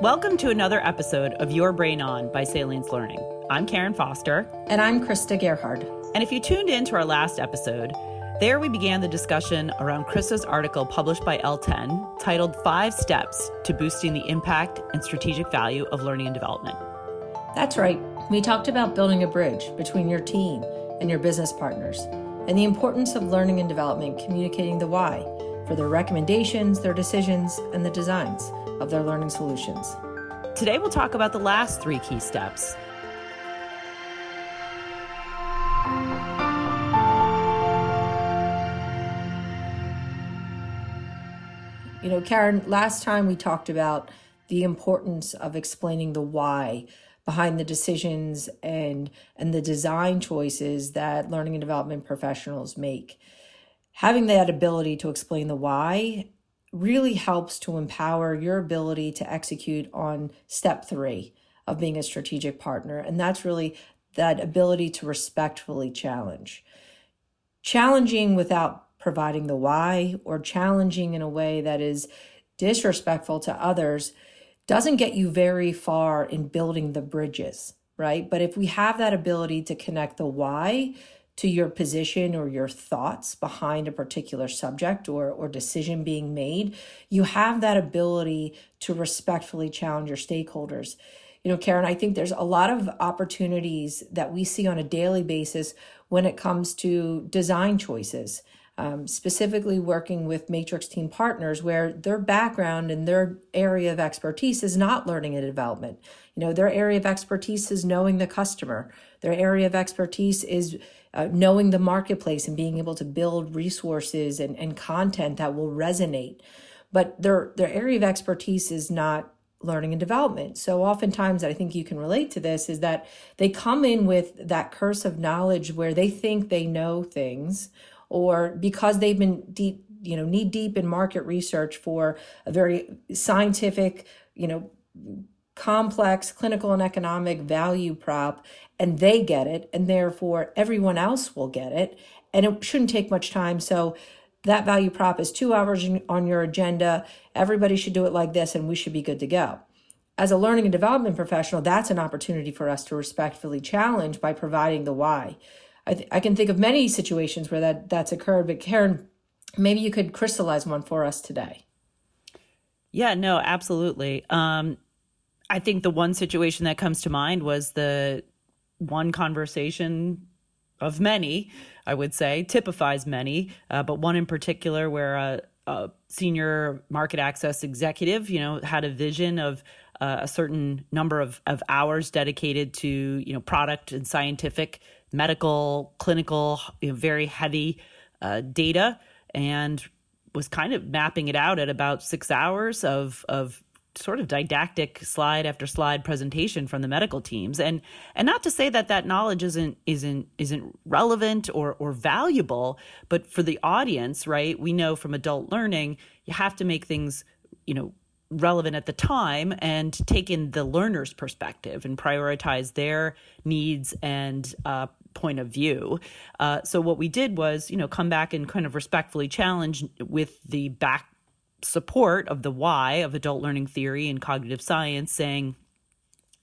Welcome to another episode of Your Brain On by Salience Learning. I'm Karen Foster. And I'm Krista Gerhard. And if you tuned in to our last episode, there we began the discussion around Krista's article published by LTEN titled Five Steps to Boosting the Impact and Strategic Value of Learning and Development. That's right. We talked about building a bridge between your team and your business partners and the importance of learning and development communicating the why for their recommendations, their decisions, and the designs of their learning solutions. Today, we'll talk about the last three key steps. You know, Karen, last time we talked about the importance of explaining the why behind the decisions and and the design choices that learning and development professionals make. Having that ability to explain the why really helps to empower your ability to execute on step three of being a strategic partner. And that's really that ability to respectfully challenge. Challenging without providing the why or challenging in a way that is disrespectful to others doesn't get you very far in building the bridges, right? But if we have that ability to connect the why to your position or your thoughts behind a particular subject or, or decision being made, you have that ability to respectfully challenge your stakeholders. You know, Karen, I think there's a lot of opportunities that we see on a daily basis when it comes to design choices. Um, specifically working with matrix team partners where their background and their area of expertise is not learning and development you know their area of expertise is knowing the customer their area of expertise is uh, knowing the marketplace and being able to build resources and, and content that will resonate. But their, their area of expertise is not learning and development. So oftentimes I think you can relate to this is that they come in with that curse of knowledge where they think they know things or because they've been deep, you know, knee deep in market research for a very scientific, you know, complex clinical and economic value prop and they get it and therefore everyone else will get it and it shouldn't take much time. So that value prop is two hours on your agenda. Everybody should do it like this and we should be good to go. As a learning and development professional that's an opportunity for us to respectfully challenge by providing the why i, th- I can think of many situations where that that's occurred but karen maybe you could crystallize one for us today. Yeah no absolutely. Um I think the one situation that comes to mind was the one conversation of many, I would say, typifies many, uh, but one in particular where a, a, senior market access executive, you know, had a vision of uh, a certain number of, of hours dedicated to, you know, product and scientific, medical, clinical, you know, very heavy uh, data, and was kind of mapping it out at about six hours of of sort of didactic slide after slide presentation from the medical teams. And and not to say that that knowledge isn't isn't isn't relevant or or valuable but for the audience right we know from adult learning you have to make things you know relevant at the time and take in the learner's perspective and prioritize their needs and uh, point of view. Uh, so what we did was, you know, come back and kind of respectfully challenge with the back support of the why of adult learning theory and cognitive science, saying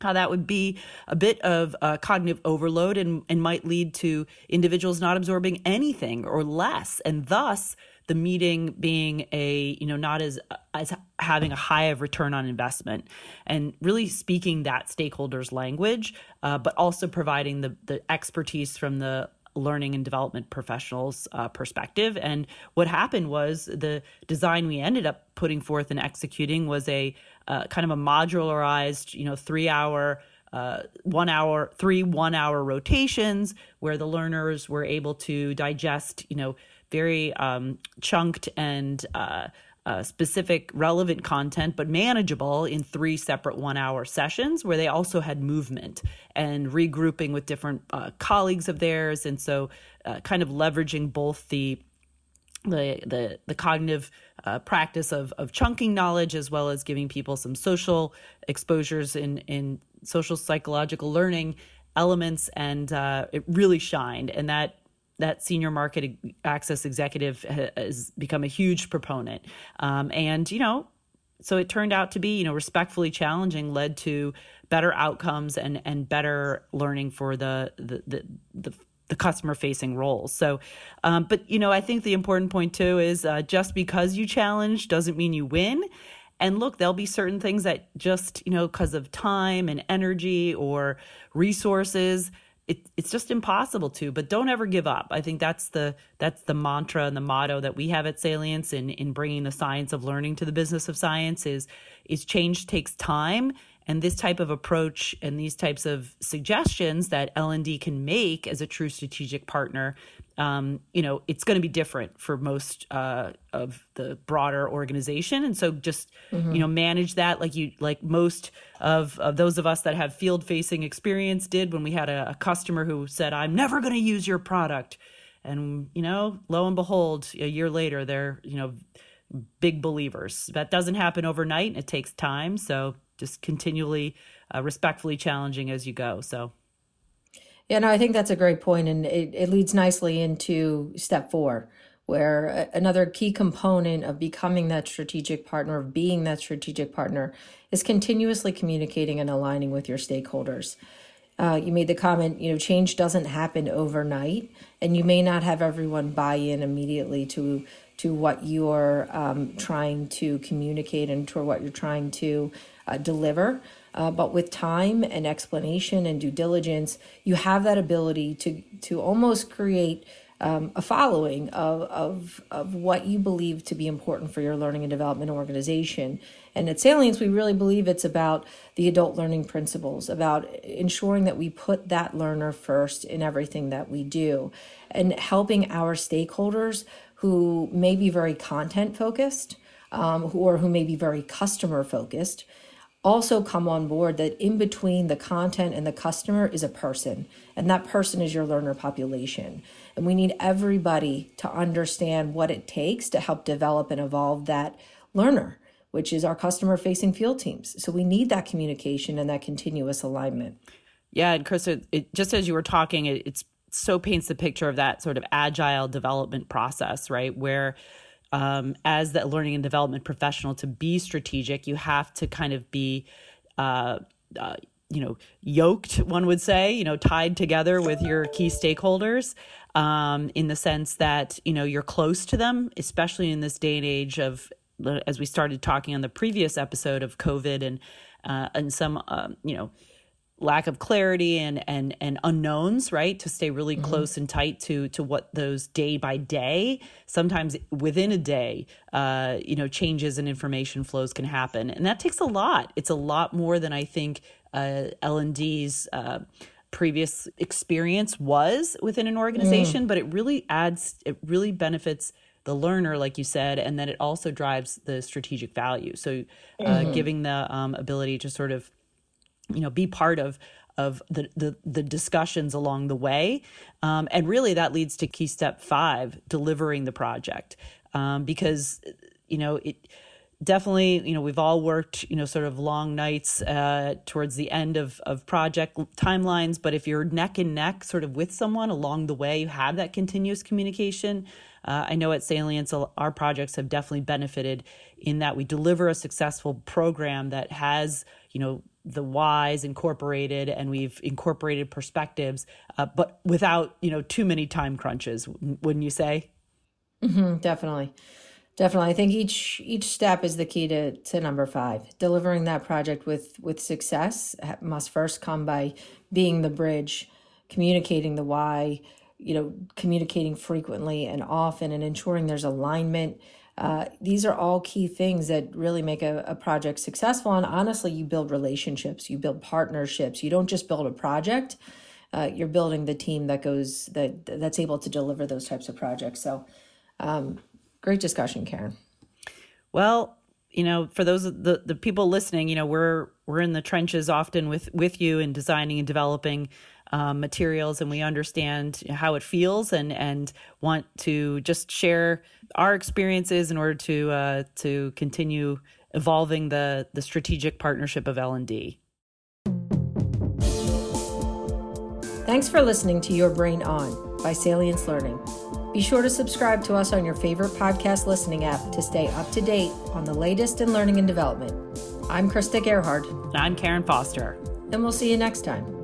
how that would be a bit of uh, cognitive overload and, and might lead to individuals not absorbing anything or less, and thus the meeting being a you know not as as having a high of return on investment and really speaking that stakeholders language uh, but also providing the the expertise from the learning and development professionals uh, perspective. And what happened was the design we ended up putting forth and executing was a uh, kind of a modularized, you know, three hour. Uh, one hour, three one hour rotations where the learners were able to digest, you know, very um, chunked and uh, uh, specific relevant content, but manageable in three separate one hour sessions where they also had movement and regrouping with different uh, colleagues of theirs. And so, uh, kind of leveraging both the the the, the cognitive uh, practice of, of chunking knowledge as well as giving people some social exposures in in social psychological learning elements and uh, it really shined and that that senior market access executive has become a huge proponent. Um, and, you know, so it turned out to be, you know, respectfully challenging led to better outcomes and and better learning for the the the, the the customer facing roles. So, um, but you know, I think the important point too is uh, just because you challenge doesn't mean you win. And look, there'll be certain things that just, you know, because of time and energy or resources, it, it's just impossible to but don't ever give up. I think that's the that's the mantra and the motto that we have at salience in in bringing the science of learning to the business of science is is change takes time. And this type of approach and these types of suggestions that l&d can make as a true strategic partner um, you know, it's going to be different for most uh, of the broader organization, and so just mm-hmm. you know manage that like you like most of, of those of us that have field facing experience did when we had a, a customer who said, "I'm never going to use your product," and you know, lo and behold, a year later, they're you know big believers. That doesn't happen overnight, and it takes time. So just continually, uh, respectfully challenging as you go. So yeah, no, I think that's a great point, and it, it leads nicely into step four, where another key component of becoming that strategic partner, of being that strategic partner, is continuously communicating and aligning with your stakeholders. Uh, you made the comment, you know, change doesn't happen overnight, and you may not have everyone buy in immediately to to what you're um, trying to communicate and to what you're trying to uh, deliver. Uh, but with time and explanation and due diligence, you have that ability to to almost create um, a following of, of of what you believe to be important for your learning and development organization. And at Salience, we really believe it's about the adult learning principles, about ensuring that we put that learner first in everything that we do, and helping our stakeholders who may be very content focused, um, or who may be very customer focused also come on board that in between the content and the customer is a person, and that person is your learner population. And we need everybody to understand what it takes to help develop and evolve that learner, which is our customer facing field teams. So we need that communication and that continuous alignment. Yeah, and Chris, it, it, just as you were talking, it, so paints the picture of that sort of agile development process, right? Where um, as the learning and development professional to be strategic, you have to kind of be, uh, uh, you know, yoked, one would say, you know, tied together with your key stakeholders um, in the sense that, you know, you're close to them, especially in this day and age of, as we started talking on the previous episode of COVID and, uh, and some, um, you know, lack of clarity and and and unknowns right to stay really mm-hmm. close and tight to to what those day by day sometimes within a day uh you know changes and information flows can happen and that takes a lot it's a lot more than i think uh l&d's uh previous experience was within an organization mm. but it really adds it really benefits the learner, like you said, and then it also drives the strategic value. So, uh, mm-hmm. giving the um, ability to sort of you know be part of of the the, the discussions along the way. Um, and really that leads to key step five delivering the project. Um, because you know it definitely you know we've all worked you know sort of long nights uh, towards the end of of project timelines. But if you're neck and neck sort of with someone along the way you have that continuous communication. Uh, i know at salience our projects have definitely benefited in that we deliver a successful program that has you know the whys incorporated and we've incorporated perspectives uh, but without you know too many time crunches wouldn't you say? Mm-hmm, definitely. Definitely. I think each each step is the key to to number five. Delivering that project with with success must first come by being the bridge communicating the why you know communicating frequently and often and ensuring there's alignment uh, these are all key things that really make a, a project successful. And honestly, you build relationships, you build partnerships. You don't just build a project. Uh, you're building the team that goes that that's able to deliver those types of projects. So, um, great discussion, Karen. Well, you know, for those the the people listening, you know, we're we're in the trenches often with with you in designing and developing um, materials, and we understand how it feels, and and want to just share our experiences in order to uh, to continue evolving the the strategic partnership of L and D. Thanks for listening to Your Brain On by Salience Learning. Be sure to subscribe to us on your favorite podcast listening app to stay up to date on the latest in learning and development. I'm Krista Gerhard. And I'm Karen Foster. And we'll see you next time.